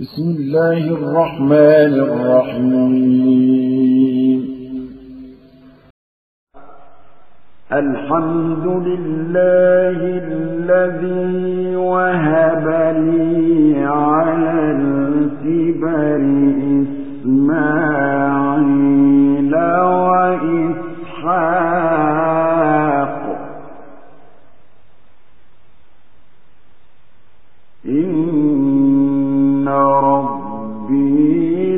بسم الله الرحمن الرحيم. الحمد لله الذي وهب لي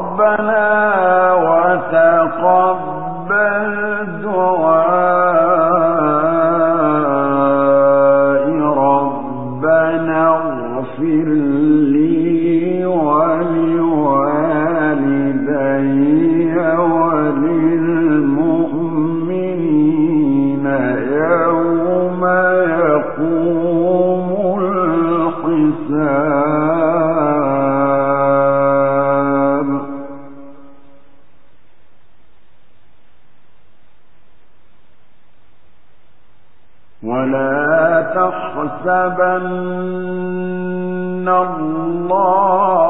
ربنا وتقبل ولا تحسبن الله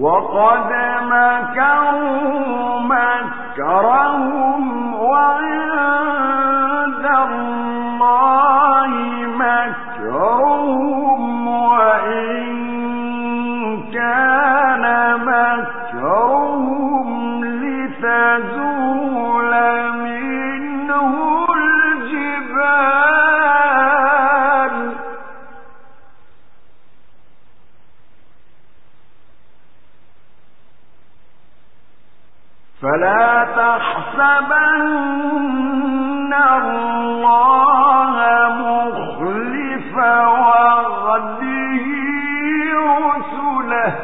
وقد مكروا مكرهم فلا تحسبن الله مخلف وعده رسله.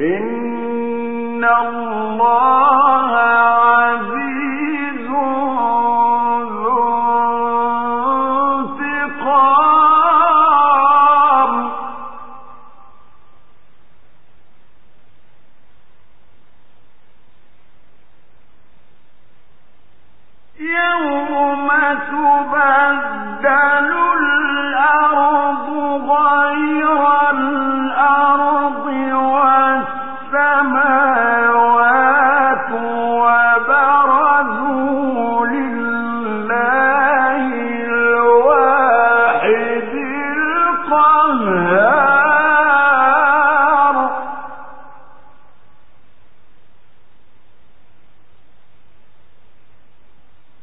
إن الله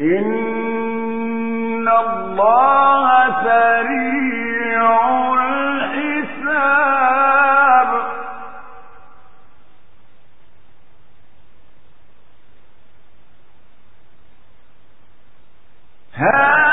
إن الله سريع الحساب هذا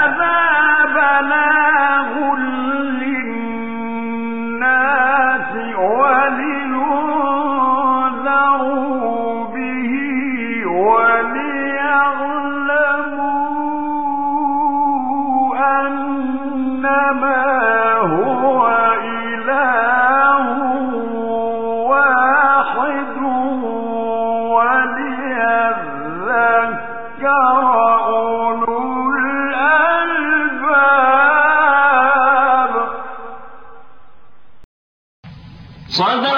So I've done